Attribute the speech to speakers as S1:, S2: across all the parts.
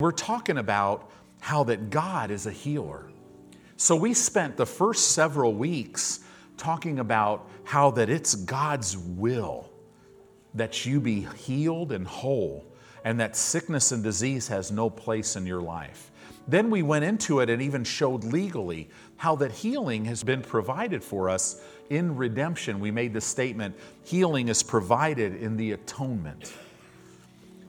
S1: We're talking about how that God is a healer. So we spent the first several weeks talking about how that it's God's will that you be healed and whole and that sickness and disease has no place in your life. Then we went into it and even showed legally how that healing has been provided for us in redemption. We made the statement healing is provided in the atonement.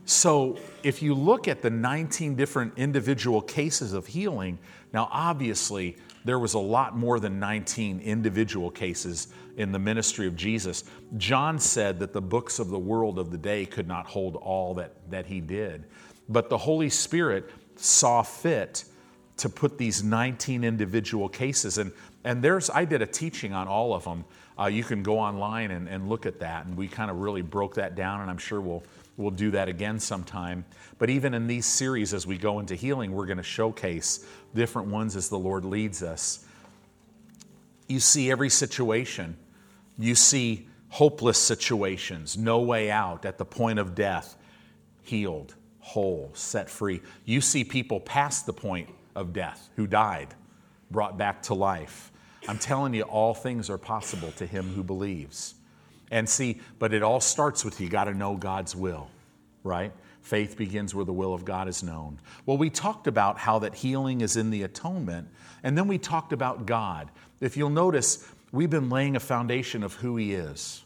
S1: So, if you look at the 19 different individual cases of healing, now obviously there was a lot more than 19 individual cases in the ministry of Jesus. John said that the books of the world of the day could not hold all that, that he did. But the Holy Spirit saw fit to put these 19 individual cases. And, and there's, I did a teaching on all of them. Uh, you can go online and, and look at that. And we kind of really broke that down, and I'm sure we'll We'll do that again sometime. But even in these series, as we go into healing, we're going to showcase different ones as the Lord leads us. You see every situation. You see hopeless situations, no way out at the point of death, healed, whole, set free. You see people past the point of death who died, brought back to life. I'm telling you, all things are possible to him who believes. And see, but it all starts with you got to know God's will, right? Faith begins where the will of God is known. Well, we talked about how that healing is in the atonement, and then we talked about God. If you'll notice, we've been laying a foundation of who He is.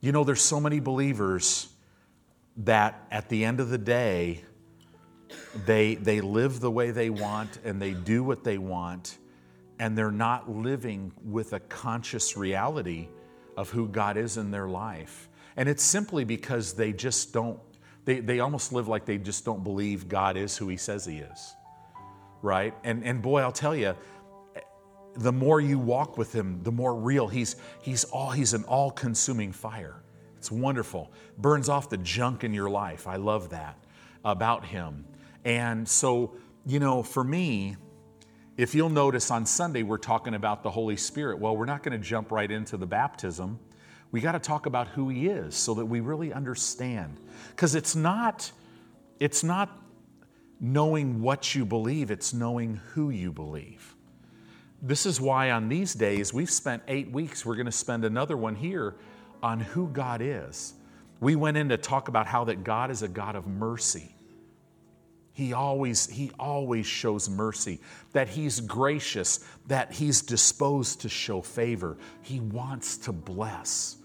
S1: You know, there's so many believers that at the end of the day, they, they live the way they want and they do what they want, and they're not living with a conscious reality of who God is in their life. And it's simply because they just don't, they, they almost live like they just don't believe God is who He says He is. Right? And, and boy, I'll tell you, the more you walk with Him, the more real He's, he's, all, he's an all consuming fire. It's wonderful. Burns off the junk in your life. I love that about Him. And so, you know, for me, if you'll notice on Sunday, we're talking about the Holy Spirit. Well, we're not going to jump right into the baptism. We got to talk about who He is so that we really understand. Because it's not, it's not knowing what you believe, it's knowing who you believe. This is why on these days, we've spent eight weeks, we're going to spend another one here on who God is. We went in to talk about how that God is a God of mercy. He always, he always shows mercy, that he's gracious, that he's disposed to show favor. He wants to bless.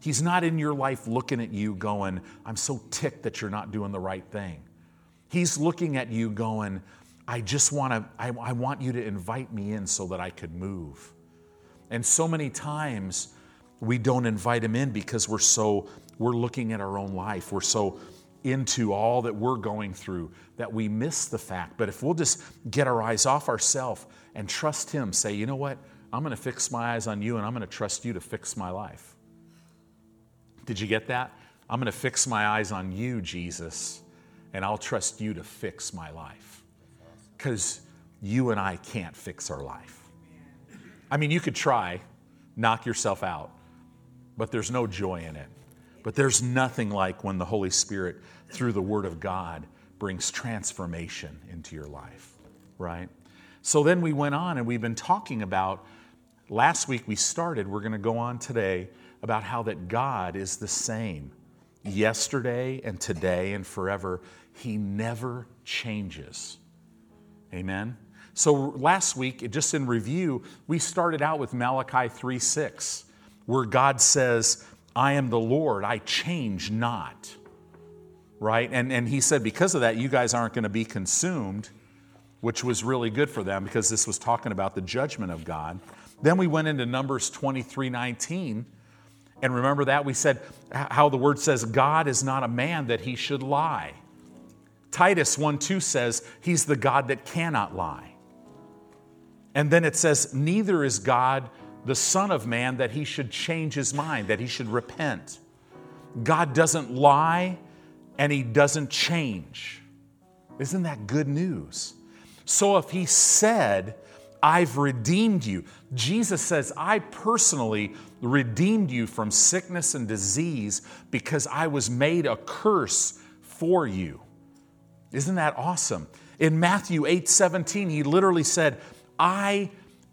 S1: He's not in your life looking at you going, I'm so ticked that you're not doing the right thing. He's looking at you going, I just want to, I, I want you to invite me in so that I could move. And so many times we don't invite him in because we're so, we're looking at our own life. We're so into all that we're going through that we miss the fact. But if we'll just get our eyes off ourselves and trust Him, say, you know what? I'm going to fix my eyes on you and I'm going to trust you to fix my life. Did you get that? I'm going to fix my eyes on you, Jesus, and I'll trust you to fix my life. Because you and I can't fix our life. I mean, you could try, knock yourself out, but there's no joy in it. But there's nothing like when the Holy Spirit, through the Word of God, brings transformation into your life, right? So then we went on and we've been talking about, last week we started, we're going to go on today about how that God is the same yesterday and today and forever. He never changes. Amen. So last week, just in review, we started out with Malachi 3 6, where God says, I am the Lord, I change not. Right? And, and he said, because of that, you guys aren't going to be consumed, which was really good for them because this was talking about the judgment of God. Then we went into Numbers 23 19. And remember that? We said how the word says, God is not a man that he should lie. Titus 1 2 says, He's the God that cannot lie. And then it says, Neither is God the Son of Man that he should change his mind, that he should repent. God doesn't lie and he doesn't change. Isn't that good news? So if he said, I've redeemed you, Jesus says, I personally redeemed you from sickness and disease because I was made a curse for you. Isn't that awesome? In Matthew 8 17, he literally said, I,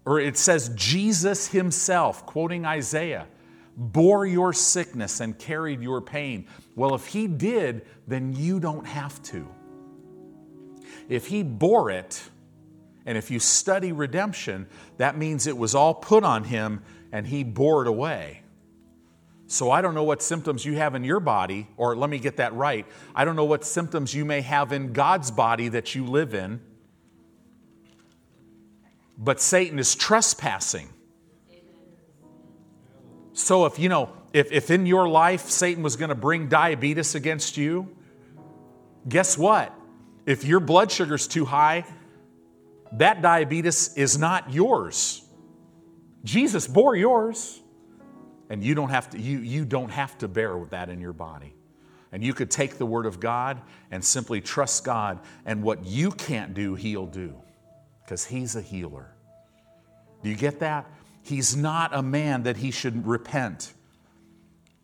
S1: or it says, Jesus himself, quoting Isaiah, bore your sickness and carried your pain. Well, if he did, then you don't have to. If he bore it, and if you study redemption, that means it was all put on him and he bore it away. So I don't know what symptoms you have in your body, or let me get that right. I don't know what symptoms you may have in God's body that you live in. But Satan is trespassing. So if you know, if, if in your life Satan was going to bring diabetes against you, guess what? If your blood sugar's too high, that diabetes is not yours. Jesus bore yours. And you don't have to, you, you don't have to bear with that in your body. And you could take the word of God and simply trust God, and what you can't do, He'll do. Because He's a healer. Do you get that? He's not a man that he should repent.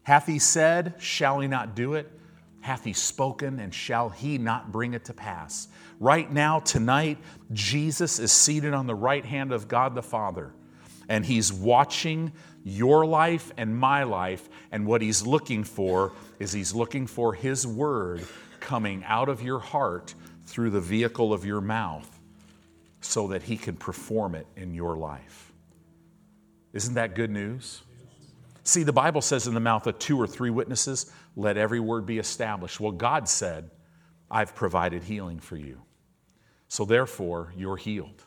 S1: Hath he said, shall he not do it? Hath he spoken, and shall he not bring it to pass? Right now, tonight, Jesus is seated on the right hand of God the Father, and he's watching your life and my life. And what he's looking for is he's looking for his word coming out of your heart through the vehicle of your mouth so that he can perform it in your life. Isn't that good news? See, the Bible says in the mouth of two or three witnesses, let every word be established. Well, God said, I've provided healing for you. So therefore, you're healed.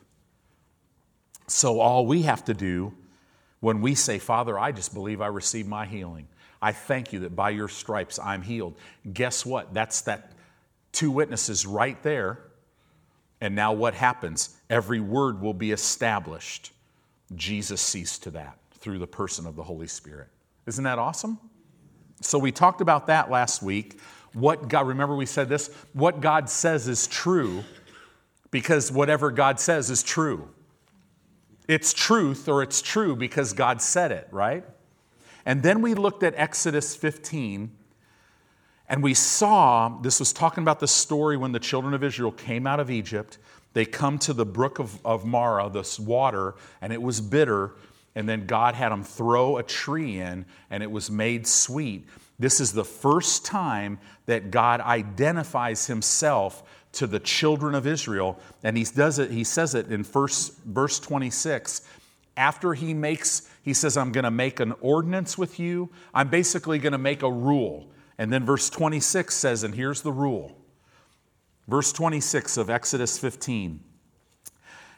S1: So all we have to do when we say, Father, I just believe I received my healing. I thank you that by your stripes I'm healed. Guess what? That's that two witnesses right there. And now what happens? Every word will be established. Jesus sees to that through the person of the Holy Spirit. Isn't that awesome? So we talked about that last week. What God, remember we said this? What God says is true because whatever God says is true. It's truth or it's true because God said it, right? And then we looked at Exodus 15 and we saw this was talking about the story when the children of Israel came out of Egypt. They come to the brook of, of Marah, this water, and it was bitter. And then God had them throw a tree in, and it was made sweet. This is the first time that God identifies himself to the children of Israel. And he does it, he says it in first, verse 26. After he makes, he says, I'm going to make an ordinance with you. I'm basically going to make a rule. And then verse 26 says, and here's the rule. Verse 26 of Exodus 15.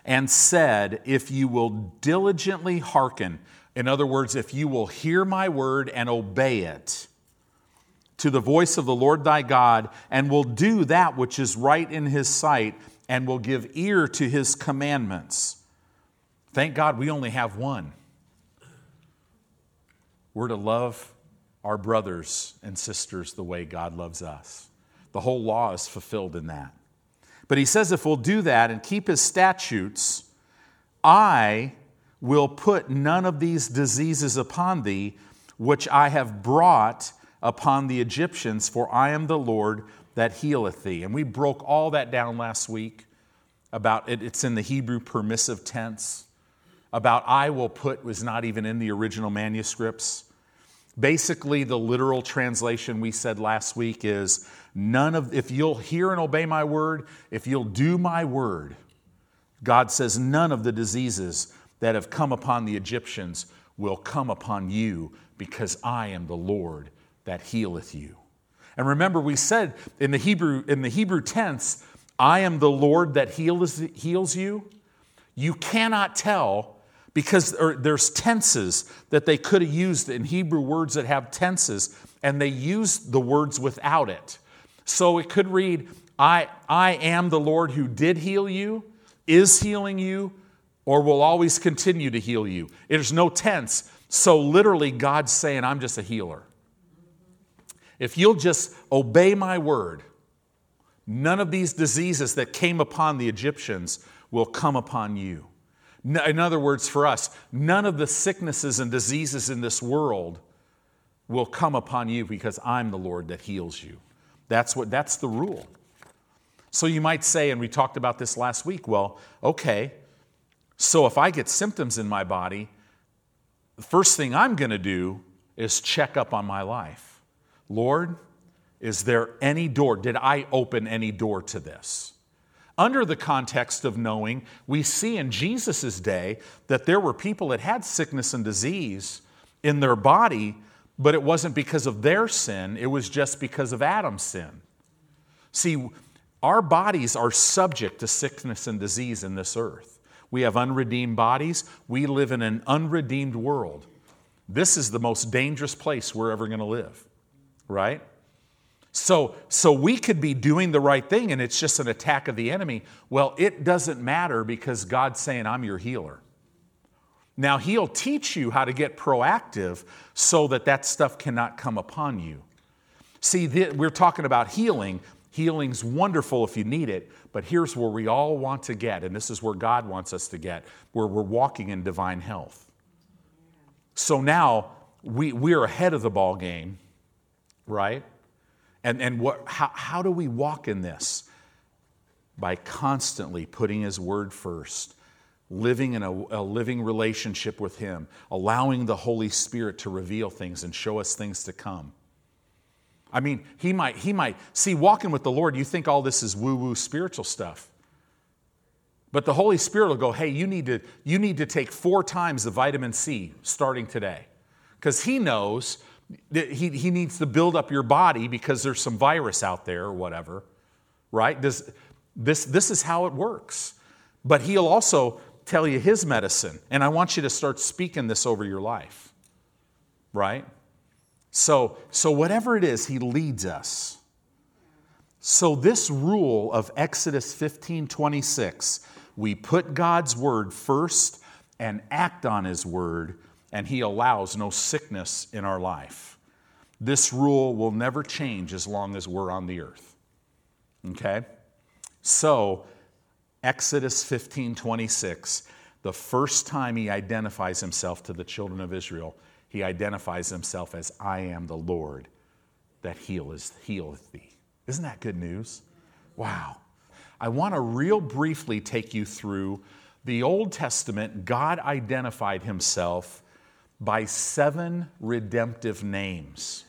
S1: And said, If you will diligently hearken, in other words, if you will hear my word and obey it, to the voice of the Lord thy God, and will do that which is right in his sight, and will give ear to his commandments. Thank God we only have one. We're to love our brothers and sisters the way God loves us. The whole law is fulfilled in that. But he says, if we'll do that and keep his statutes, I will put none of these diseases upon thee, which I have brought upon the Egyptians, for I am the Lord that healeth thee. And we broke all that down last week about it. It's in the Hebrew permissive tense. About I will put was not even in the original manuscripts. Basically, the literal translation we said last week is none of, if you'll hear and obey my word, if you'll do my word, God says none of the diseases that have come upon the Egyptians will come upon you because I am the Lord that healeth you. And remember, we said in the Hebrew, in the Hebrew tense, I am the Lord that heals, heals you. You cannot tell because there's tenses that they could have used in Hebrew words that have tenses, and they used the words without it. So it could read, I, I am the Lord who did heal you, is healing you, or will always continue to heal you. There's no tense. So literally, God's saying, I'm just a healer. If you'll just obey my word, none of these diseases that came upon the Egyptians will come upon you. In other words, for us, none of the sicknesses and diseases in this world will come upon you because I'm the Lord that heals you. That's what that's the rule. So you might say, and we talked about this last week, well, okay, so if I get symptoms in my body, the first thing I'm going to do is check up on my life. Lord, is there any door? Did I open any door to this? Under the context of knowing, we see in Jesus' day that there were people that had sickness and disease in their body, but it wasn't because of their sin, it was just because of Adam's sin. See, our bodies are subject to sickness and disease in this earth. We have unredeemed bodies. We live in an unredeemed world. This is the most dangerous place we're ever going to live, right? So, so we could be doing the right thing and it's just an attack of the enemy. Well, it doesn't matter because God's saying, I'm your healer. Now, He'll teach you how to get proactive so that that stuff cannot come upon you. See, we're talking about healing. Healing's wonderful if you need it, but here's where we all want to get, and this is where God wants us to get, where we're walking in divine health. So now we, we're ahead of the ball game, right? And, and what, how, how do we walk in this? By constantly putting His Word first, living in a, a living relationship with Him, allowing the Holy Spirit to reveal things and show us things to come. I mean, he might, he might see walking with the Lord, you think all this is woo-woo spiritual stuff. But the Holy Spirit will go, hey, you need to, you need to take four times the vitamin C starting today. Because he knows he, he needs to build up your body because there's some virus out there or whatever, right? This, this, this is how it works. But he'll also tell you his medicine. And I want you to start speaking this over your life, right? So, so whatever it is, he leads us. So this rule of Exodus 15 26, we put God's word first and act on his word and He allows no sickness in our life. This rule will never change as long as we're on the earth. Okay? So, Exodus 15 26, the first time He identifies Himself to the children of Israel, He identifies Himself as, I am the Lord that healeth, healeth thee. Isn't that good news? Wow. I want to real briefly take you through the Old Testament. God identified Himself by seven redemptive names.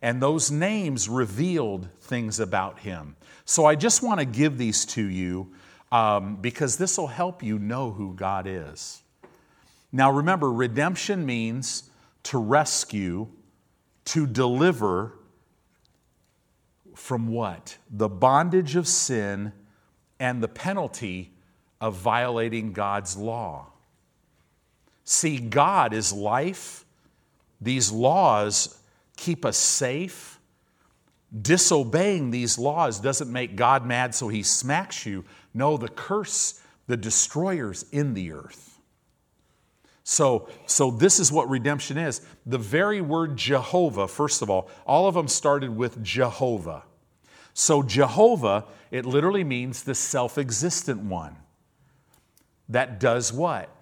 S1: And those names revealed things about him. So I just want to give these to you um, because this will help you know who God is. Now remember, redemption means to rescue, to deliver from what? The bondage of sin and the penalty of violating God's law. See, God is life. These laws keep us safe. Disobeying these laws doesn't make God mad so he smacks you. No, the curse, the destroyer's in the earth. So, so this is what redemption is. The very word Jehovah, first of all, all of them started with Jehovah. So Jehovah, it literally means the self existent one. That does what?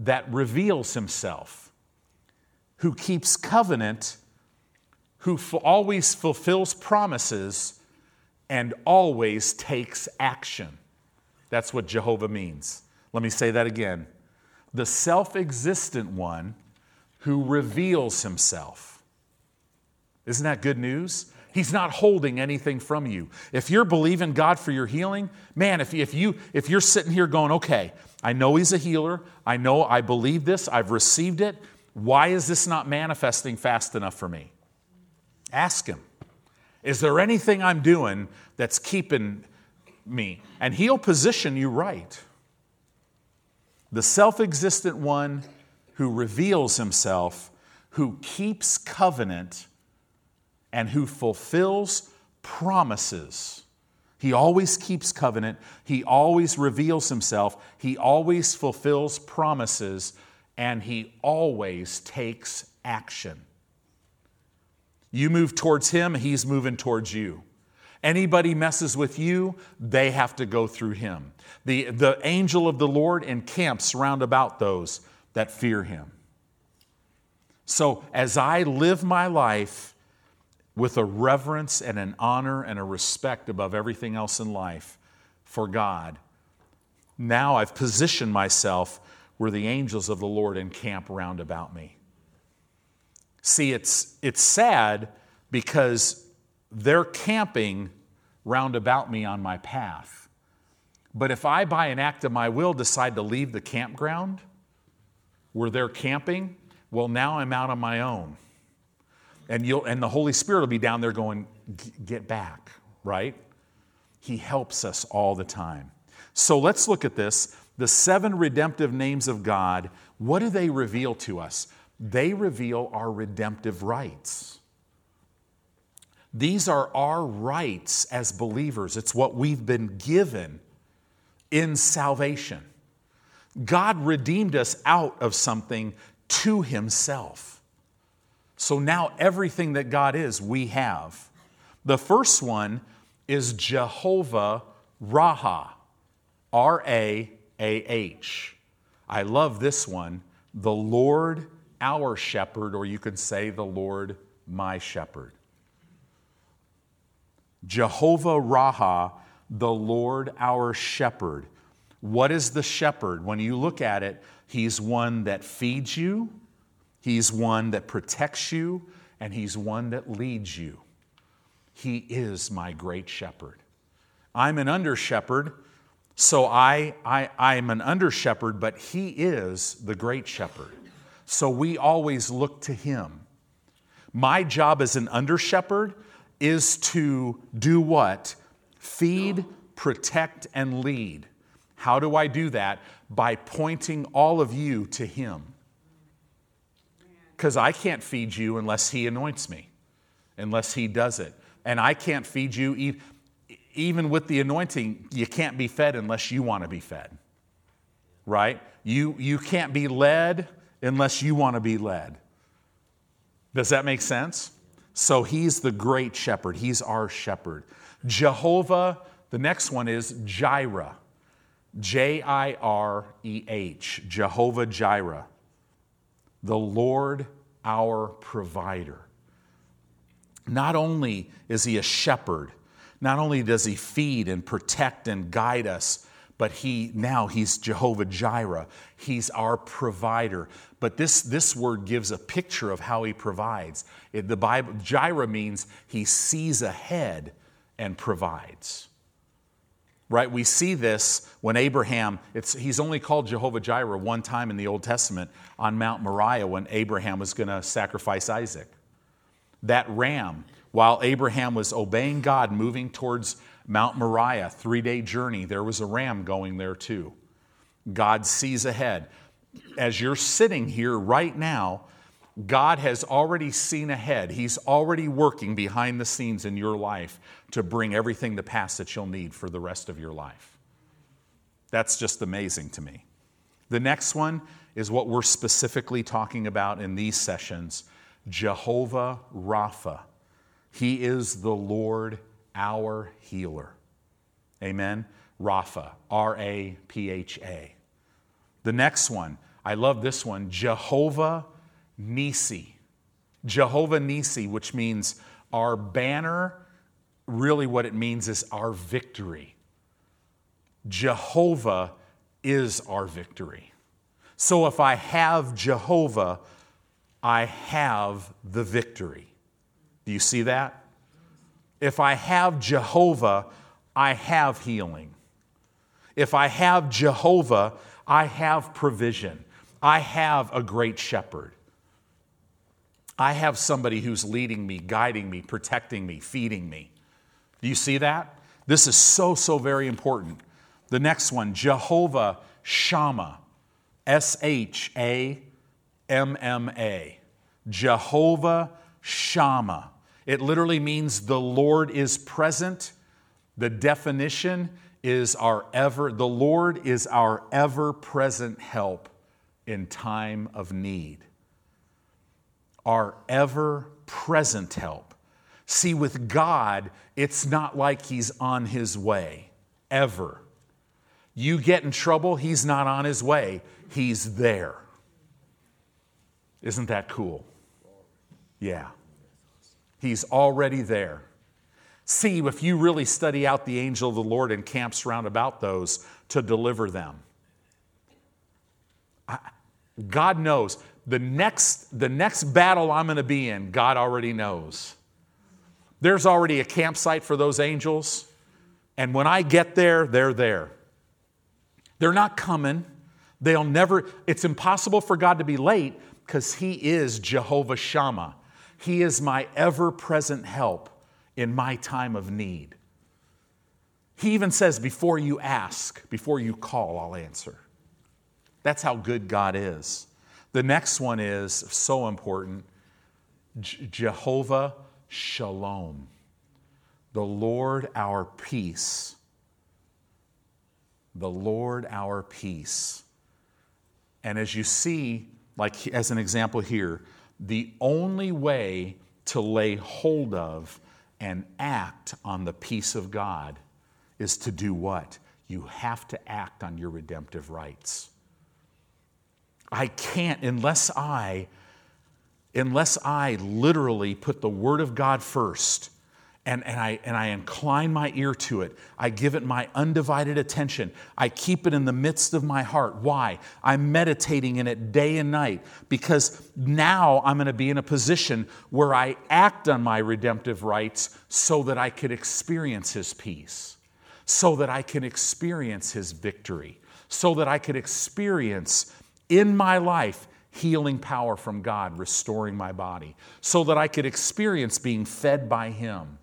S1: That reveals himself, who keeps covenant, who always fulfills promises, and always takes action. That's what Jehovah means. Let me say that again. The self existent one who reveals himself. Isn't that good news? He's not holding anything from you. If you're believing God for your healing, man, if, if, you, if you're sitting here going, okay, I know He's a healer, I know I believe this, I've received it, why is this not manifesting fast enough for me? Ask Him. Is there anything I'm doing that's keeping me? And He'll position you right. The self existent one who reveals Himself, who keeps covenant and who fulfills promises. He always keeps covenant. He always reveals himself. He always fulfills promises. And he always takes action. You move towards him, he's moving towards you. Anybody messes with you, they have to go through him. The, the angel of the Lord encamps round about those that fear him. So as I live my life with a reverence and an honor and a respect above everything else in life, for God. Now I've positioned myself where the angels of the Lord encamp round about me. See, it's, it's sad because they're camping round about me on my path. But if I, by an act of my will, decide to leave the campground where they're camping, well, now I'm out on my own. And, you'll, and the Holy Spirit will be down there going, Get back, right? He helps us all the time. So let's look at this. The seven redemptive names of God, what do they reveal to us? They reveal our redemptive rights. These are our rights as believers. It's what we've been given in salvation. God redeemed us out of something to Himself. So now everything that God is, we have. The first one is Jehovah Raah, R A A H. I love this one, the Lord our shepherd, or you could say the Lord my shepherd. Jehovah Raah, the Lord our shepherd. What is the shepherd? When you look at it, he's one that feeds you, he's one that protects you, and he's one that leads you. He is my great shepherd. I'm an under shepherd, so I, I, I'm an under shepherd, but he is the great shepherd. So we always look to him. My job as an under shepherd is to do what? Feed, protect, and lead. How do I do that? By pointing all of you to Him. Because I can't feed you unless He anoints me, unless He does it. And I can't feed you, even with the anointing, you can't be fed unless you want to be fed. Right? You, you can't be led unless you want to be led. Does that make sense? So he's the great shepherd. He's our shepherd. Jehovah, the next one is Jireh. J I R E H. Jehovah Jireh. The Lord our provider. Not only is he a shepherd, not only does he feed and protect and guide us, but he now he's Jehovah Jireh. He's our provider. But this, this word gives a picture of how he provides. The Bible, Jireh means he sees ahead and provides. Right? We see this when Abraham, it's, he's only called Jehovah Jireh one time in the Old Testament on Mount Moriah when Abraham was going to sacrifice Isaac. That ram, while Abraham was obeying God, moving towards Mount Moriah, three day journey, there was a ram going there too. God sees ahead. As you're sitting here right now, God has already seen ahead. He's already working behind the scenes in your life to bring everything to pass that you'll need for the rest of your life. That's just amazing to me. The next one is what we're specifically talking about in these sessions Jehovah Rapha. He is the Lord our healer. Amen. Rapha, R A P H A. The next one, I love this one, Jehovah Nissi. Jehovah Nissi, which means our banner, really what it means is our victory. Jehovah is our victory. So if I have Jehovah, I have the victory. Do you see that? If I have Jehovah, I have healing. If I have Jehovah, I have provision. I have a great shepherd. I have somebody who's leading me, guiding me, protecting me, feeding me. Do you see that? This is so, so very important. The next one, Jehovah Shammah, S H A M M A. Jehovah Shammah. It literally means the Lord is present. The definition is our ever, the Lord is our ever present help in time of need. Our ever present help. See, with God, it's not like He's on His way, ever. You get in trouble, He's not on His way, He's there. Isn't that cool? Yeah. He's already there. See if you really study out the angel of the Lord and camps round about those to deliver them. I, God knows the next, the next battle I'm going to be in, God already knows. There's already a campsite for those angels, and when I get there, they're there. They're not coming. They'll never, it's impossible for God to be late because He is Jehovah Shammah. He is my ever present help in my time of need. He even says, Before you ask, before you call, I'll answer. That's how good God is. The next one is so important Jehovah Shalom, the Lord our peace. The Lord our peace. And as you see, like as an example here, the only way to lay hold of and act on the peace of God is to do what? You have to act on your redemptive rights. I can't unless I unless I literally put the word of God first and, and, I, and I incline my ear to it. I give it my undivided attention. I keep it in the midst of my heart. Why? I'm meditating in it day and night because now I'm going to be in a position where I act on my redemptive rights so that I could experience His peace, so that I can experience His victory, so that I could experience in my life healing power from God, restoring my body, so that I could experience being fed by Him,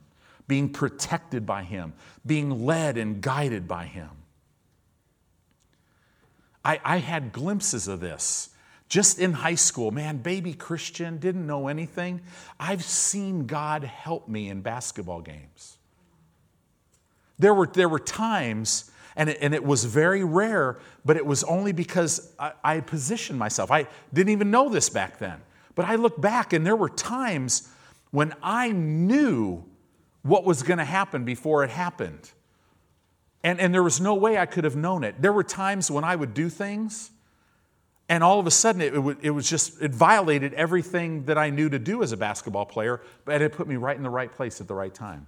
S1: being protected by Him, being led and guided by Him. I, I had glimpses of this just in high school. Man, baby Christian, didn't know anything. I've seen God help me in basketball games. There were, there were times and it, and it was very rare, but it was only because I, I positioned myself. I didn't even know this back then. But I look back, and there were times when I knew what was going to happen before it happened. And, and there was no way I could have known it. There were times when I would do things, and all of a sudden it, it, it was just, it violated everything that I knew to do as a basketball player, but it put me right in the right place at the right time.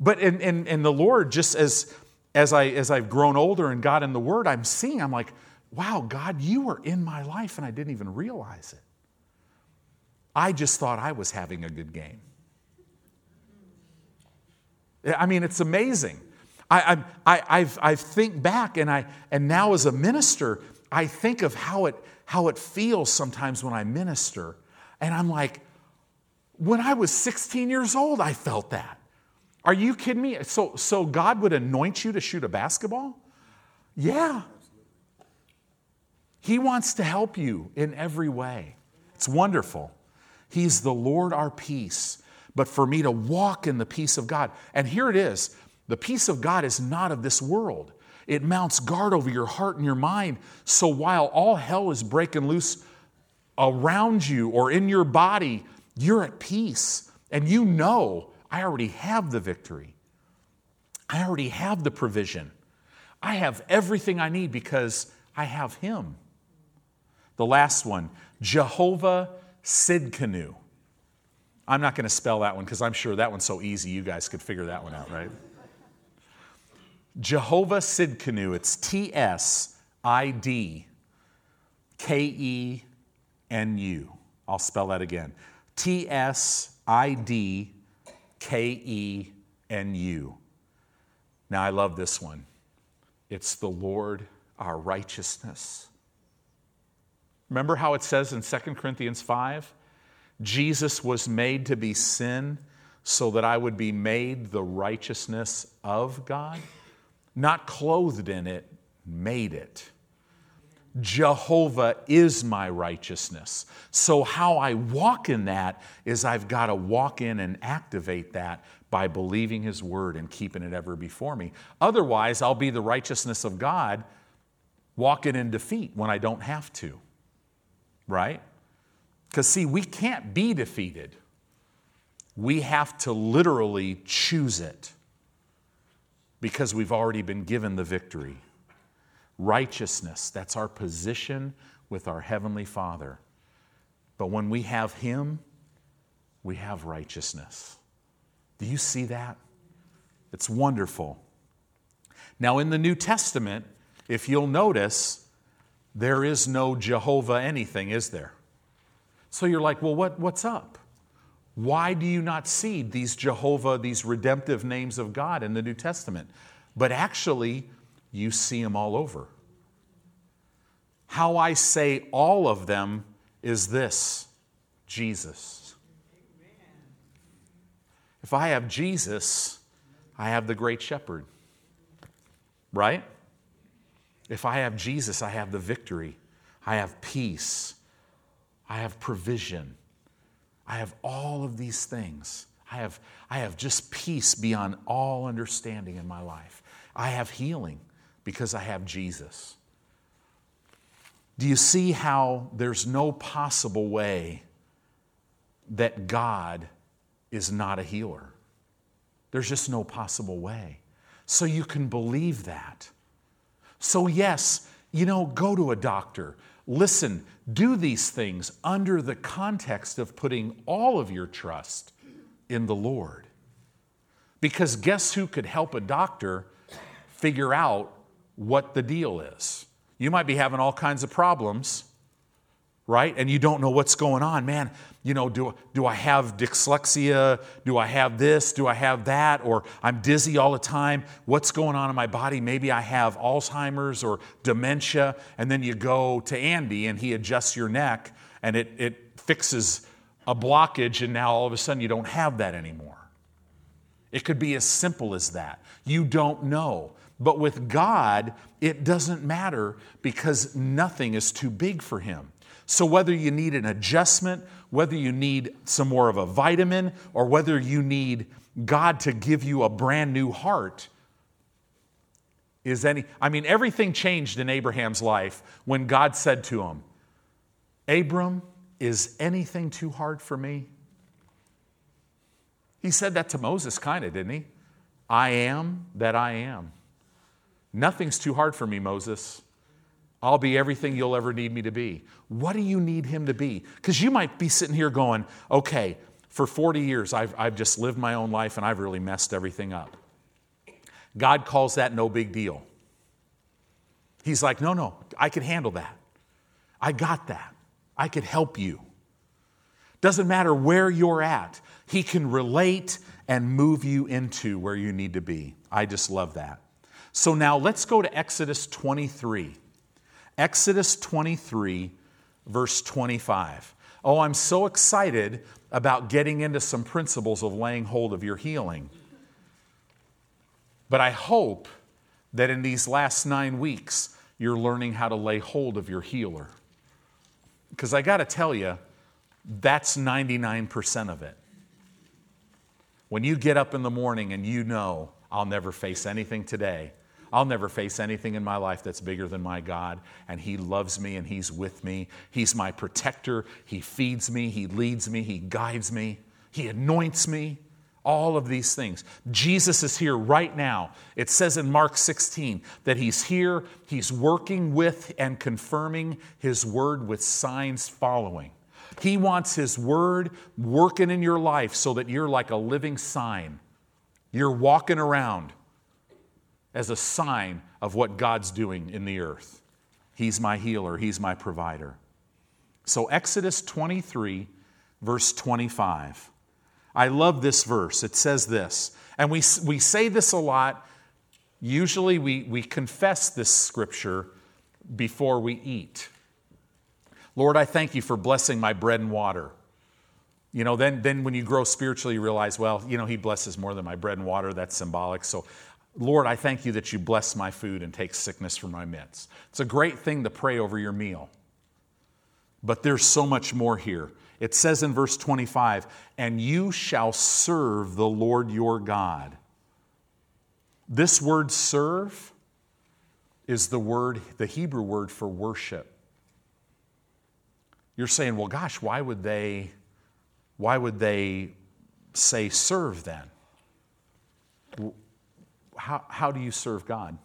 S1: But in, in, in the Lord, just as as, I, as I've grown older and got in the Word, I'm seeing, I'm like, wow, God, you were in my life and I didn't even realize it. I just thought I was having a good game. I mean, it's amazing. I, I, I've, I think back and, I, and now as a minister, I think of how it, how it feels sometimes when I minister. And I'm like, when I was 16 years old, I felt that. Are you kidding me? So, so God would anoint you to shoot a basketball? Yeah. He wants to help you in every way. It's wonderful. He's the Lord our peace. But for me to walk in the peace of God, and here it is the peace of God is not of this world. It mounts guard over your heart and your mind. So while all hell is breaking loose around you or in your body, you're at peace. And you know I already have the victory. I already have the provision. I have everything I need because I have Him. The last one, Jehovah Tsidkenu. I'm not going to spell that one because I'm sure that one's so easy you guys could figure that one out, right? Jehovah Tsidkenu. It's T S I D K E N U. I'll spell that again. T S I D K E N U. Now, I love this one. It's the Lord our righteousness. Remember how it says in 2 Corinthians 5? Jesus was made to be sin so that I would be made the righteousness of God? Not clothed in it, made it. Jehovah is my righteousness. So, how I walk in that is I've got to walk in and activate that by believing His word and keeping it ever before me. Otherwise, I'll be the righteousness of God walking in defeat when I don't have to. Right? Because, see, we can't be defeated, we have to literally choose it because we've already been given the victory righteousness. That's our position with our Heavenly Father. But when we have Him, we have righteousness. Do you see that? It's wonderful. Now, in the New Testament, if you'll notice, there is no Jehovah anything, is there? So you're like, well, what, what's up? Why do you not see these Jehovah, these redemptive names of God in the New Testament? But actually, you see them all over. How I say all of them is this Jesus. If I have Jesus, I have the great shepherd. Right? If I have Jesus, I have the victory. I have peace. I have provision. I have all of these things. I have, I have just peace beyond all understanding in my life. I have healing because I have Jesus. Do you see how there's no possible way that God is not a healer? There's just no possible way. So you can believe that. So, yes, you know, go to a doctor. Listen, do these things under the context of putting all of your trust in the Lord. Because guess who could help a doctor figure out what the deal is? You might be having all kinds of problems, right? And you don't know what's going on. Man, you know, do, do I have dyslexia? Do I have this? Do I have that? Or I'm dizzy all the time. What's going on in my body? Maybe I have Alzheimer's or dementia. And then you go to Andy and he adjusts your neck and it, it fixes a blockage, and now all of a sudden you don't have that anymore. It could be as simple as that. You don't know. But with God, it doesn't matter because nothing is too big for Him. So, whether you need an adjustment, whether you need some more of a vitamin, or whether you need God to give you a brand new heart, is any, I mean, everything changed in Abraham's life when God said to him, Abram, is anything too hard for me? He said that to Moses, kind of, didn't he? I am that I am. Nothing's too hard for me, Moses. I'll be everything you'll ever need me to be. What do you need him to be? Because you might be sitting here going, okay, for 40 years, I've, I've just lived my own life and I've really messed everything up. God calls that no big deal. He's like, no, no, I can handle that. I got that. I could help you. Doesn't matter where you're at, He can relate and move you into where you need to be. I just love that. So now let's go to Exodus 23. Exodus 23, verse 25. Oh, I'm so excited about getting into some principles of laying hold of your healing. But I hope that in these last nine weeks, you're learning how to lay hold of your healer. Because I got to tell you, that's 99% of it. When you get up in the morning and you know, I'll never face anything today, I'll never face anything in my life that's bigger than my God. And He loves me and He's with me. He's my protector. He feeds me. He leads me. He guides me. He anoints me. All of these things. Jesus is here right now. It says in Mark 16 that He's here, He's working with and confirming His word with signs following. He wants His word working in your life so that you're like a living sign. You're walking around as a sign of what God's doing in the earth. He's my healer, He's my provider. So, Exodus 23, verse 25. I love this verse. It says this, and we, we say this a lot. Usually, we, we confess this scripture before we eat. Lord, I thank you for blessing my bread and water. You know, then, then when you grow spiritually, you realize, well, you know, He blesses more than my bread and water. That's symbolic. So Lord, I thank you that you bless my food and take sickness from my midst. It's a great thing to pray over your meal. But there's so much more here. It says in verse 25, and you shall serve the Lord your God. This word serve is the word, the Hebrew word for worship. You're saying, well, gosh, why would they, why would they say serve then? How, how do you serve God?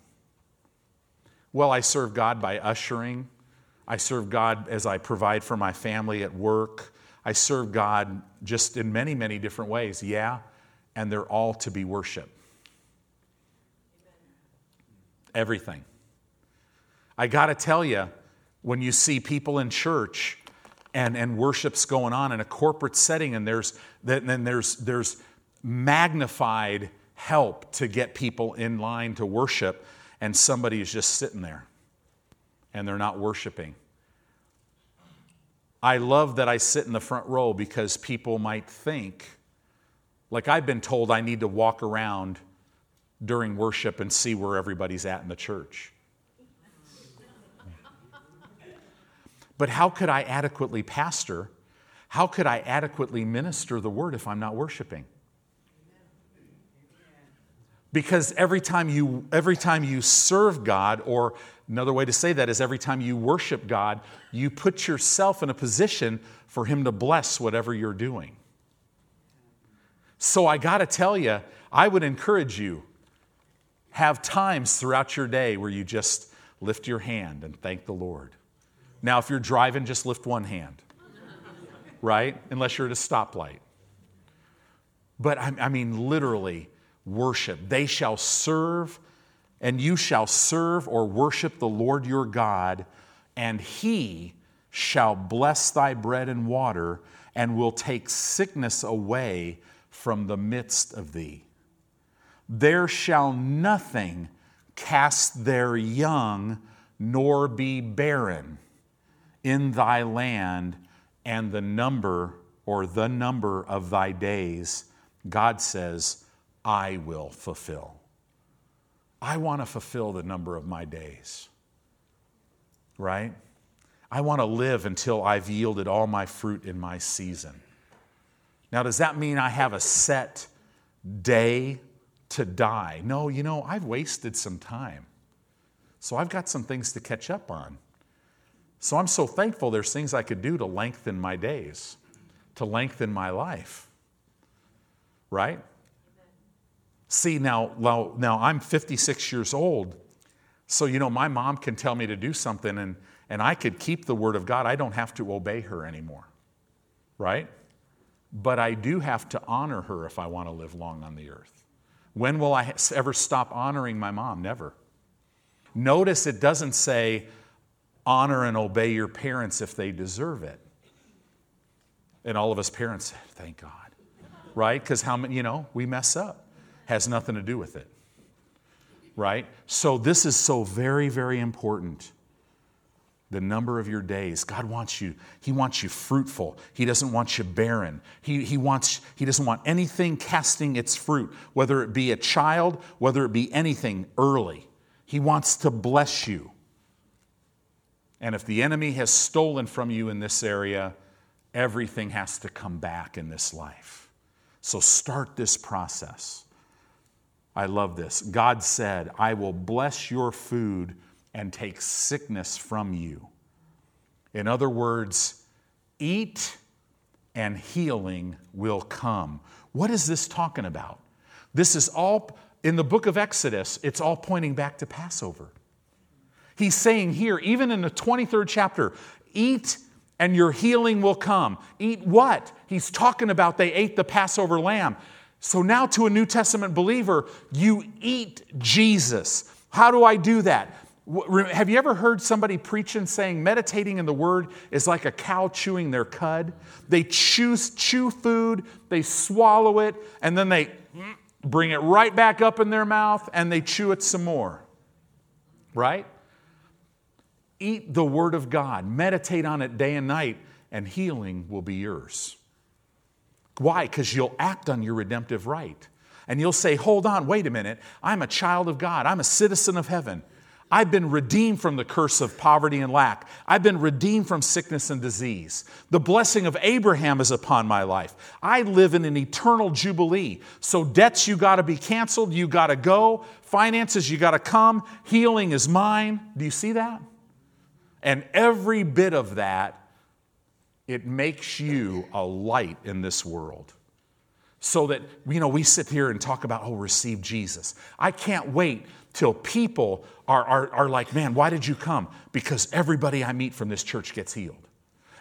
S1: Well, I serve God by ushering. I serve God as I provide for my family at work. I serve God just in many, many different ways, yeah. and they're all to be worshiped. Everything. I got to tell you, when you see people in church and, and worship's going on in a corporate setting and there's then there's there's magnified help to get people in line to worship and somebody is just sitting there and they're not worshiping i love that i sit in the front row because people might think like i've been told i need to walk around during worship and see where everybody's at in the church But how could I adequately pastor? How could I adequately minister the word if I'm not worshiping? Because every time you every time you serve God or another way to say that is every time you worship God, you put yourself in a position for him to bless whatever you're doing. So I got to tell you, I would encourage you have times throughout your day where you just lift your hand and thank the Lord. Now, if you're driving, just lift one hand, right? Unless you're at a stoplight. But I, I mean, literally, worship. They shall serve, and you shall serve or worship the Lord your God, and he shall bless thy bread and water, and will take sickness away from the midst of thee. There shall nothing cast their young, nor be barren in thy land and the number or the number of thy days, God says, I will fulfill. I want to fulfill the number of my days, right? I want to live until I've yielded all my fruit in my season. Now, does that mean I have a set day to die? No, you know, I've wasted some time. So I've got some things to catch up on. So I'm so thankful there's things I could do to lengthen my days, to lengthen my life. Right? See, now, now, I'm 56 years old. So, you know, my mom can tell me to do something and, and I could keep the word of God. I don't have to obey her anymore. Right? But I do have to honor her if I want to live long on the earth. When will I ever stop honoring my mom? Never. Notice it doesn't say, honor and obey your parents if they deserve it. And all of us parents thank God. Right? Because how many, you know, we mess up. Has nothing to do with it. Right? So this is so very, very important. The number of your days. God wants you, He wants you fruitful. He doesn't want you barren. He, he, wants, he doesn't want anything casting its fruit, whether it be a child, whether it be anything early. He wants to bless you. And if the enemy has stolen from you in this area, everything has to come back in this life. So start this process. I love this. God said, I will bless your food and take sickness from you. In other words, eat and healing will come. What is this talking about? This is all in the book of Exodus, it's all pointing back to Passover. He's saying here, even in the 23rd chapter, eat and your healing will come. Eat what? He's talking about they ate the Passover lamb. So now, to a New Testament believer, you eat Jesus. How do I do that? Have you ever heard somebody preaching saying meditating in the Word is like a cow chewing their cud? They chew, chew food, they swallow it, and then they bring it right back up in their mouth and they chew it some more. Right? Eat the Word of God, meditate on it day and night, and healing will be yours. Why? Because you'll act on your redemptive right. And you'll say, Hold on, wait a minute. I'm a child of God, I'm a citizen of heaven. I've been redeemed from the curse of poverty and lack. I've been redeemed from sickness and disease. The blessing of Abraham is upon my life. I live in an eternal jubilee. So, debts, you got to be canceled. You got to go. Finances, you got to come. Healing is mine. Do you see that? And every bit of that, it makes you a light in this world. So that, you know, we sit here and talk about, oh, receive Jesus. I can't wait till people are, are, are like, man, why did you come? Because everybody I meet from this church gets healed.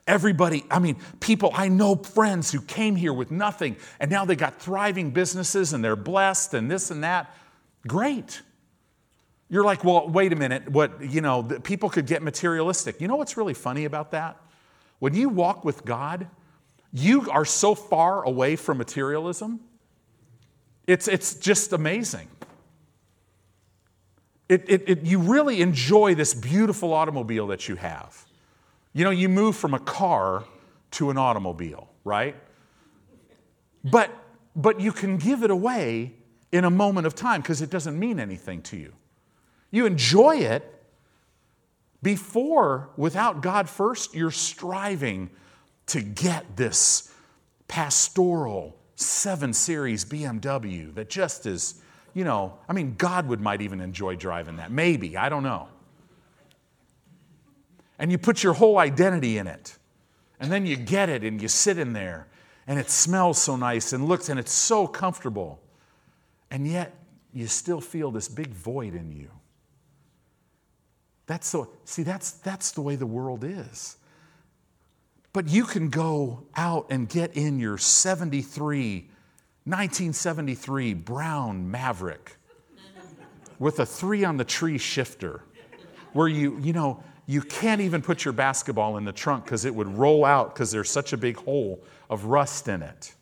S1: Everybody, I mean, people, I know friends who came here with nothing and now they got thriving businesses and they're blessed and this and that. Great. You're like, well, wait a minute. What, you know, people could get materialistic. You know what's really funny about that? When you walk with God, you are so far away from materialism. It's, it's just amazing. It, it, it, you really enjoy this beautiful automobile that you have. You know, you move from a car to an automobile, right? But, but you can give it away in a moment of time because it doesn't mean anything to you. You enjoy it before, without God first, you're striving to get this pastoral 7 Series BMW that just is, you know, I mean, God would might even enjoy driving that. Maybe, I don't know and you put your whole identity in it. And then you get it and you sit in there and it smells so nice and looks and it's so comfortable. And yet you still feel this big void in you. That's so see that's that's the way the world is. But you can go out and get in your 73 1973 brown Maverick with a 3 on the tree shifter where you you know you can't even put your basketball in the trunk because it would roll out because there's such a big hole of rust in it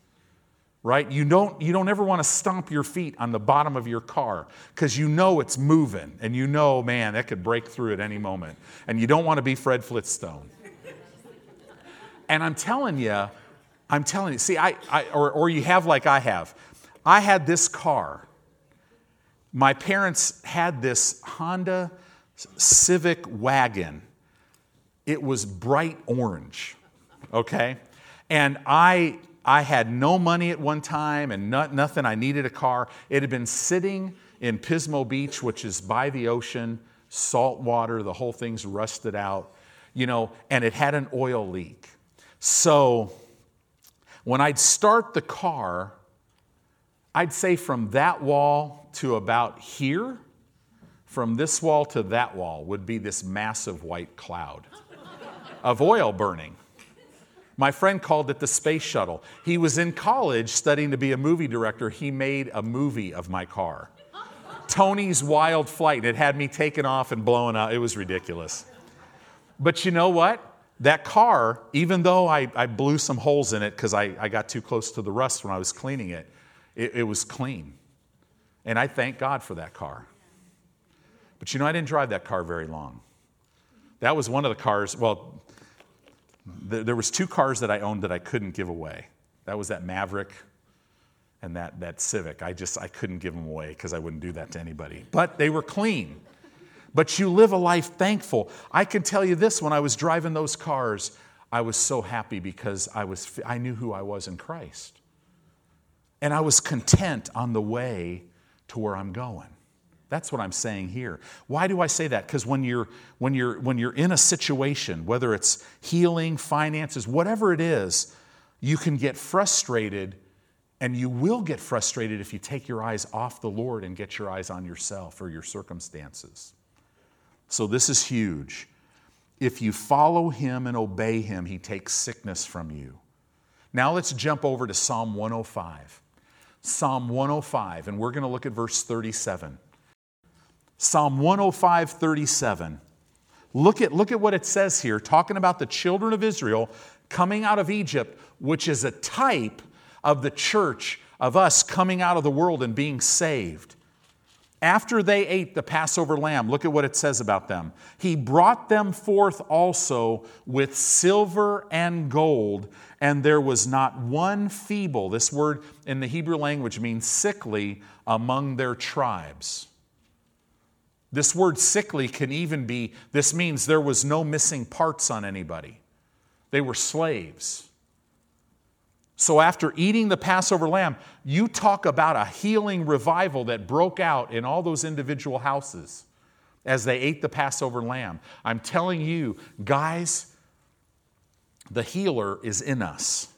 S1: right you don't you don't ever want to stomp your feet on the bottom of your car because you know it's moving and you know man that could break through at any moment and you don't want to be fred flintstone and i'm telling you i'm telling you see i, I or, or you have like i have i had this car my parents had this honda Civic wagon. It was bright orange, okay? And I, I had no money at one time and not, nothing. I needed a car. It had been sitting in Pismo Beach, which is by the ocean, salt water, the whole thing's rusted out, you know, and it had an oil leak. So when I'd start the car, I'd say from that wall to about here, from this wall to that wall would be this massive white cloud of oil burning. My friend called it the space shuttle. He was in college studying to be a movie director. He made a movie of my car. Tony's Wild Flight. and It had me taken off and blown up. It was ridiculous. But you know what? That car, even though I, I blew some holes in it because I, I got too close to the rust when I was cleaning it, it, it was clean. And I thank God for that car. But you know, I didn't drive that car very long. That was one of the cars, well, th- there was two cars that I owned that I couldn't give away. That was that Maverick and that, that Civic. I just, I couldn't give them away because I wouldn't do that to anybody. But they were clean. But you live a life thankful. I can tell you this, when I was driving those cars, I was so happy because I, was, I knew who I was in Christ. And I was content on the way to where I'm going. That's what I'm saying here. Why do I say that? Because when you're, when, you're, when you're in a situation, whether it's healing, finances, whatever it is, you can get frustrated, and you will get frustrated if you take your eyes off the Lord and get your eyes on yourself or your circumstances. So, this is huge. If you follow Him and obey Him, He takes sickness from you. Now, let's jump over to Psalm 105. Psalm 105, and we're going to look at verse 37. Psalm 105, 37. Look at, look at what it says here, talking about the children of Israel coming out of Egypt, which is a type of the church, of us coming out of the world and being saved. After they ate the Passover lamb, look at what it says about them. He brought them forth also with silver and gold, and there was not one feeble, this word in the Hebrew language means sickly, among their tribes. This word sickly can even be, this means there was no missing parts on anybody. They were slaves. So after eating the Passover lamb, you talk about a healing revival that broke out in all those individual houses as they ate the Passover lamb. I'm telling you, guys, the healer is in us.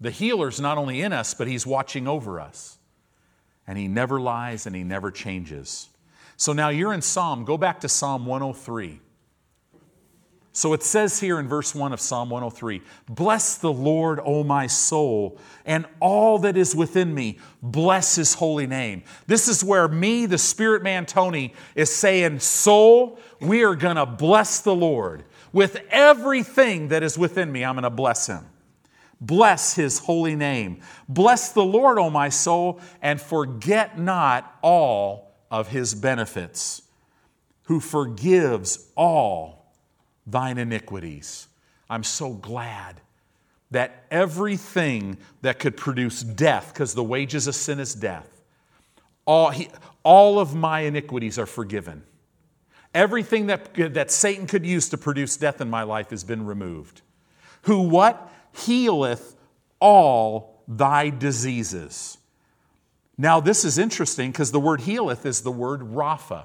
S1: The healer's not only in us, but he's watching over us. And he never lies and he never changes. So now you're in Psalm. Go back to Psalm 103. So it says here in verse 1 of Psalm 103 Bless the Lord, O my soul, and all that is within me. Bless his holy name. This is where me, the spirit man Tony, is saying, Soul, we are going to bless the Lord. With everything that is within me, I'm going to bless him. Bless his holy name. Bless the Lord, O my soul, and forget not all of his benefits, who forgives all thine iniquities. I'm so glad that everything that could produce death, because the wages of sin is death, all, he, all of my iniquities are forgiven. Everything that, that Satan could use to produce death in my life has been removed. Who what? Healeth all thy diseases. Now, this is interesting because the word healeth is the word Rapha.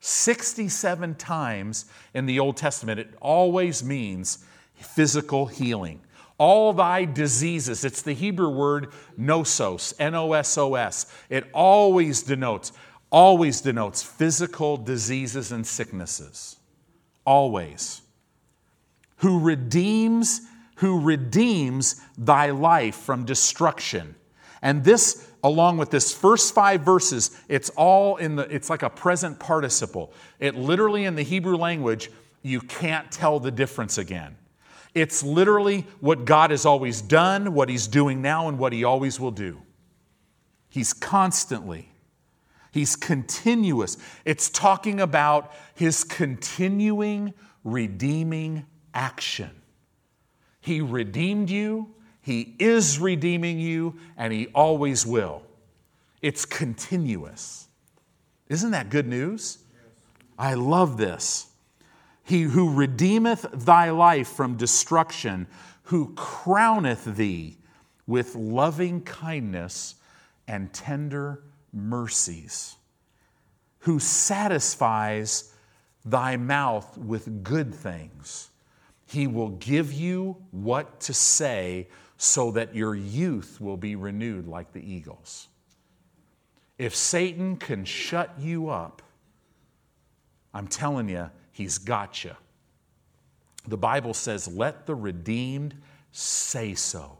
S1: 67 times in the Old Testament, it always means physical healing. All thy diseases, it's the Hebrew word nosos, N O S O S. It always denotes, always denotes physical diseases and sicknesses. Always. Who redeems, who redeems thy life from destruction. And this along with this first five verses, it's all in the, it's like a present participle. It literally in the Hebrew language, you can't tell the difference again. It's literally what God has always done, what He's doing now, and what He always will do. He's constantly, He's continuous. It's talking about His continuing redeeming action. He redeemed you, he is redeeming you, and He always will. It's continuous. Isn't that good news? I love this. He who redeemeth thy life from destruction, who crowneth thee with loving kindness and tender mercies, who satisfies thy mouth with good things. He will give you what to say so that your youth will be renewed like the eagles. If Satan can shut you up, I'm telling you, he's got you. The Bible says, let the redeemed say so.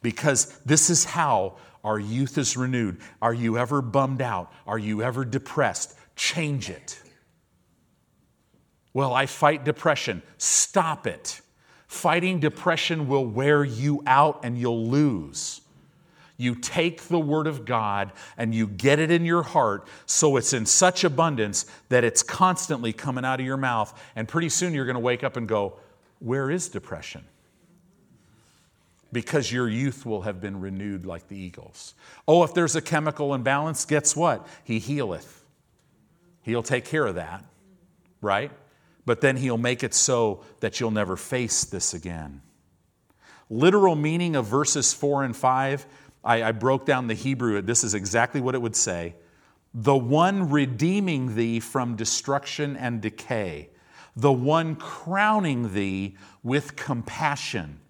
S1: Because this is how our youth is renewed. Are you ever bummed out? Are you ever depressed? Change it. Well, I fight depression. Stop it. Fighting depression will wear you out and you'll lose. You take the Word of God and you get it in your heart so it's in such abundance that it's constantly coming out of your mouth. And pretty soon you're going to wake up and go, Where is depression? Because your youth will have been renewed like the eagles. Oh, if there's a chemical imbalance, guess what? He healeth. He'll take care of that, right? But then he'll make it so that you'll never face this again. Literal meaning of verses 4 and 5, I, I, broke down the Hebrew. This is exactly what it would say The one redeeming thee from destruction and decay, the one crowning thee with compassion,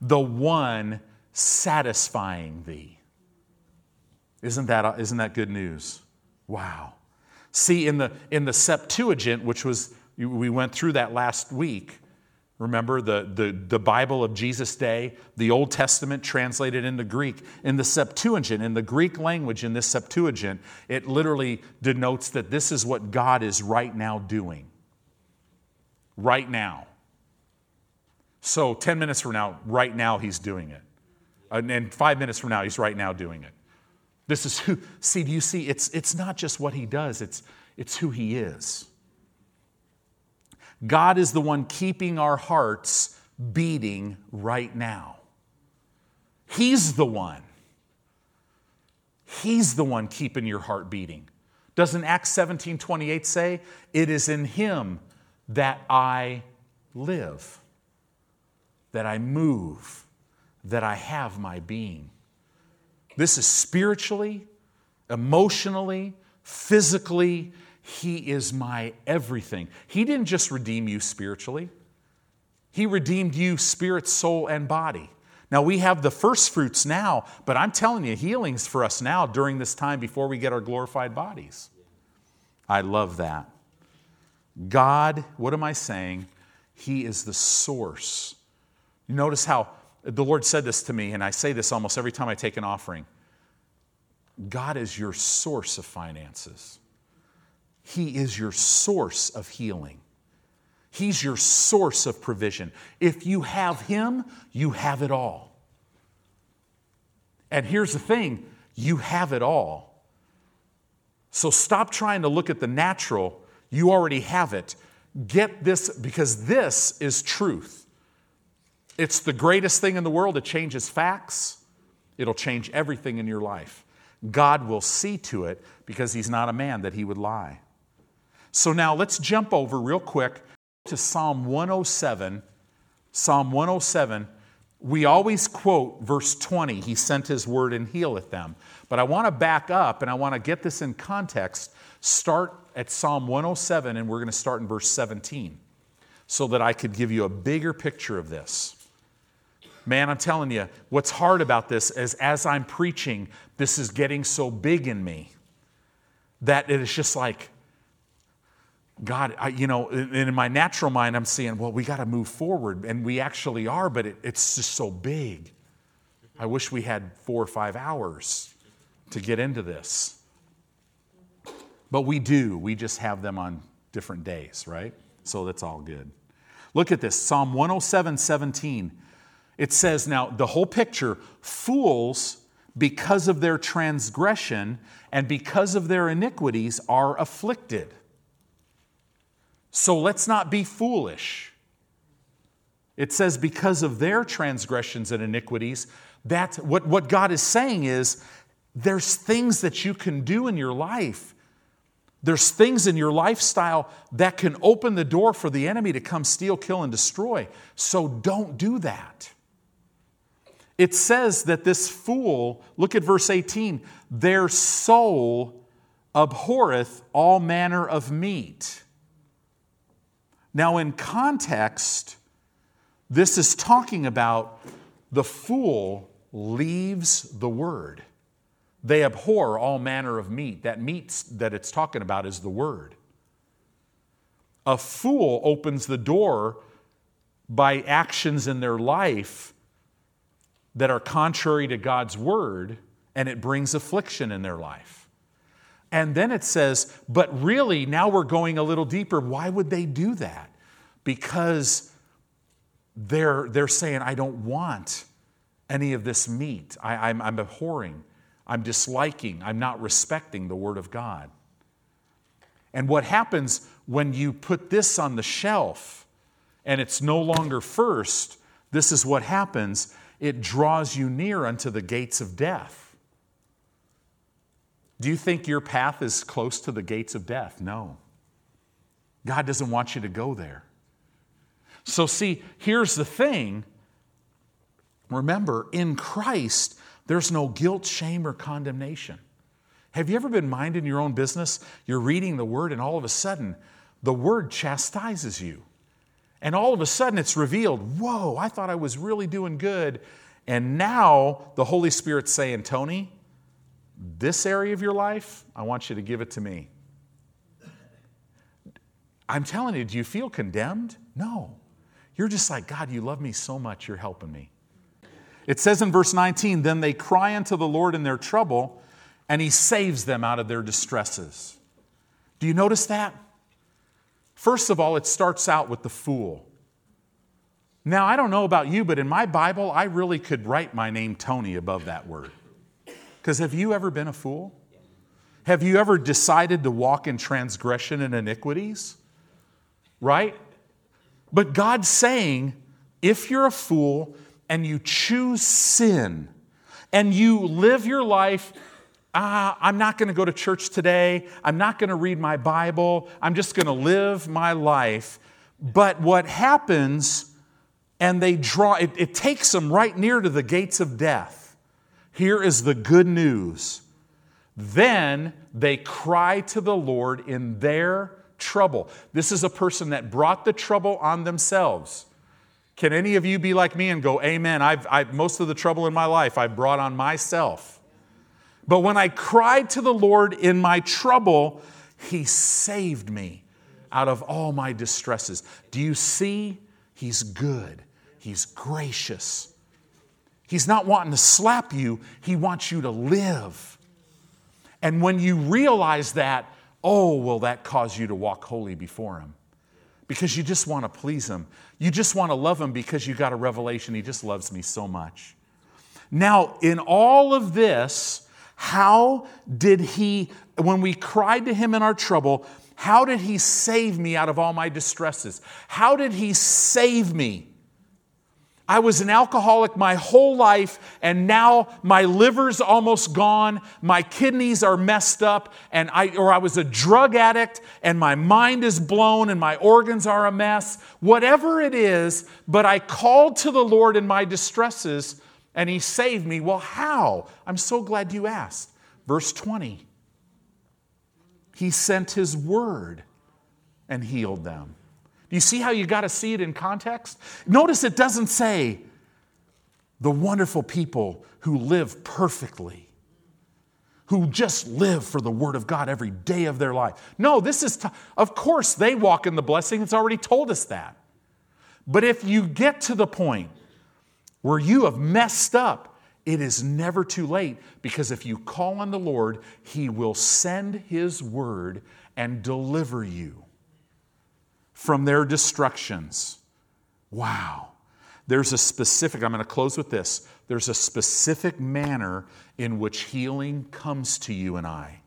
S1: the one satisfying thee. Isn't that, isn't that good news? Wow. See, in the, in the Septuagint, which was we went through that last week. Remember the, the, the Bible of Jesus' day, the Old Testament translated into Greek. In the Septuagint, in the Greek language, in this Septuagint, it literally denotes that this is what God is right now doing. Right now. So 10 minutes from now, right now, He's doing it. And five minutes from now, He's right now doing it. This is who, see, do you see? It's, it's not just what He does, it's, it's who He is. God is the one keeping our hearts beating right now. He's the one. He's the one keeping your heart beating. Doesn't Acts 17 28 say, It is in Him that I live, that I move, that I have my being? This is spiritually, emotionally, physically, he is my everything. He didn't just redeem you spiritually, He redeemed you spirit, soul, and body. Now, we have the first fruits now, but I'm telling you, healing's for us now during this time before we get our glorified bodies. I love that. God, what am I saying? He is the source. Notice how the Lord said this to me, and I say this almost every time I take an offering. God is your source of finances. He is your source of healing. He's your source of provision. If you have Him, you have it all. And here's the thing you have it all. So stop trying to look at the natural. You already have it. Get this because this is truth. It's the greatest thing in the world. It changes facts, it'll change everything in your life. God will see to it because He's not a man that He would lie. So now let's jump over real quick to Psalm 107. Psalm 107. We always quote verse 20, He sent His word and healeth them. But I want to back up and I want to get this in context. Start at Psalm 107 and we're going to start in verse 17 so that I could give you a bigger picture of this. Man, I'm telling you, what's hard about this is as I'm preaching, this is getting so big in me that it is just like, God, I, you know, and in my natural mind, I'm saying, well, we got to move forward, and we actually are, but it, it's just so big. I wish we had four or five hours to get into this. But we do. We just have them on different days, right? So that's all good. Look at this Psalm 107 17. It says, now the whole picture fools, because of their transgression and because of their iniquities, are afflicted. So let's not be foolish. It says, because of their transgressions and iniquities, that what, what God is saying is there's things that you can do in your life. There's things in your lifestyle that can open the door for the enemy to come steal, kill, and destroy. So don't do that. It says that this fool, look at verse 18, their soul abhorreth all manner of meat. Now, in context, this is talking about the fool leaves the word. They abhor all manner of meat. That meat that it's talking about is the word. A fool opens the door by actions in their life that are contrary to God's word, and it brings affliction in their life. And then it says, but really, now we're going a little deeper. Why would they do that? Because they're, they're saying, I don't want any of this meat. I, I'm, I'm abhorring, I'm disliking, I'm not respecting the Word of God. And what happens when you put this on the shelf and it's no longer first, this is what happens it draws you near unto the gates of death. Do you think your path is close to the gates of death? No. God doesn't want you to go there. So, see, here's the thing. Remember, in Christ, there's no guilt, shame, or condemnation. Have you ever been minding your own business? You're reading the Word, and all of a sudden, the Word chastises you. And all of a sudden, it's revealed whoa, I thought I was really doing good. And now the Holy Spirit's saying, Tony, this area of your life, I want you to give it to me. I'm telling you, do you feel condemned? No. You're just like, God, you love me so much, you're helping me. It says in verse 19, then they cry unto the Lord in their trouble, and he saves them out of their distresses. Do you notice that? First of all, it starts out with the fool. Now, I don't know about you, but in my Bible, I really could write my name Tony above that word. Because have you ever been a fool? Have you ever decided to walk in transgression and iniquities? Right? But God's saying, if you're a fool and you choose sin and you live your life, ah, I'm not going to go to church today, I'm not going to read my Bible, I'm just going to live my life. But what happens, and they draw, it, it takes them right near to the gates of death. Here is the good news. Then they cry to the Lord in their trouble. This is a person that brought the trouble on themselves. Can any of you be like me and go, Amen? I've, I've, most of the trouble in my life I brought on myself. But when I cried to the Lord in my trouble, He saved me out of all my distresses. Do you see? He's good, He's gracious. He's not wanting to slap you, He wants you to live. And when you realize that, oh, will that cause you to walk holy before Him? Because you just want to please Him. You just want to love Him because you got a revelation He just loves me so much. Now, in all of this, how did He, when we cried to Him in our trouble, how did He save me out of all my distresses? How did He save me? I was an alcoholic my whole life, and now my liver's almost gone, my kidneys are messed up, and I, or I was a drug addict, and my mind is blown, and my organs are a mess. Whatever it is, but I called to the Lord in my distresses, and He saved me. Well, how? I'm so glad you asked. Verse 20 He sent His word and healed them. You see how you got to see it in context? Notice it doesn't say the wonderful people who live perfectly, who just live for the Word of God every day of their life. No, this is, t- of course, they walk in the blessing. It's already told us that. But if you get to the point where you have messed up, it is never too late because if you call on the Lord, He will send His word and deliver you from their destructions. Wow. There's a specific, I'm going to close with this. There's a specific manner in which healing comes to you and I.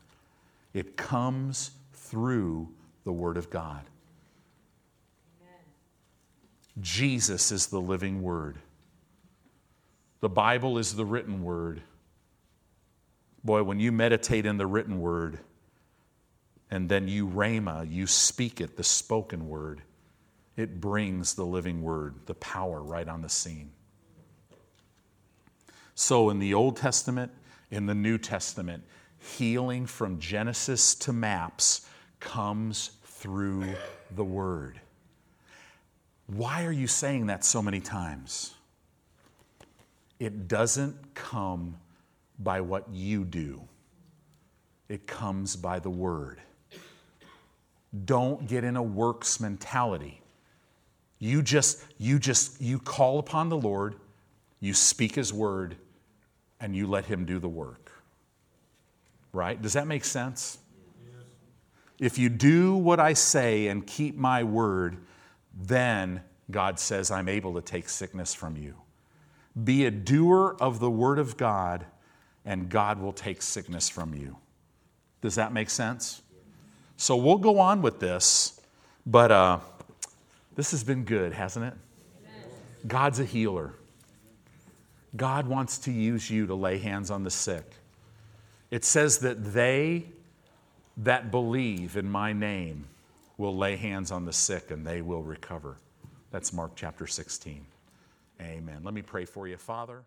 S1: It comes through the Word of God. Amen. Jesus is the living Word. The Bible is the written Word. Boy, when you meditate in the written Word, and then you rhema, you speak it, the spoken word. It brings the living word, the power right on the scene. So in the Old Testament, in the New Testament, healing from Genesis to maps comes through the word. Why are you saying that so many times? It doesn't come by what you do, it comes by the word. Don't get in a works mentality. You just, you just, you call upon the Lord, you speak His word, and you let Him do the work. Right? Does that make sense? Yes. If you do what I say and keep my word, then God says, I'm able to take sickness from you. Be a doer of the word of God, and God will take sickness from you. Does that make sense? So we'll go on with this, but uh, this has been good, hasn't it? God's a healer. God wants to use you to lay hands on the sick. It says that they that believe in my name will lay hands on the sick and they will recover. That's Mark chapter 16. Amen. Let me pray for you, Father.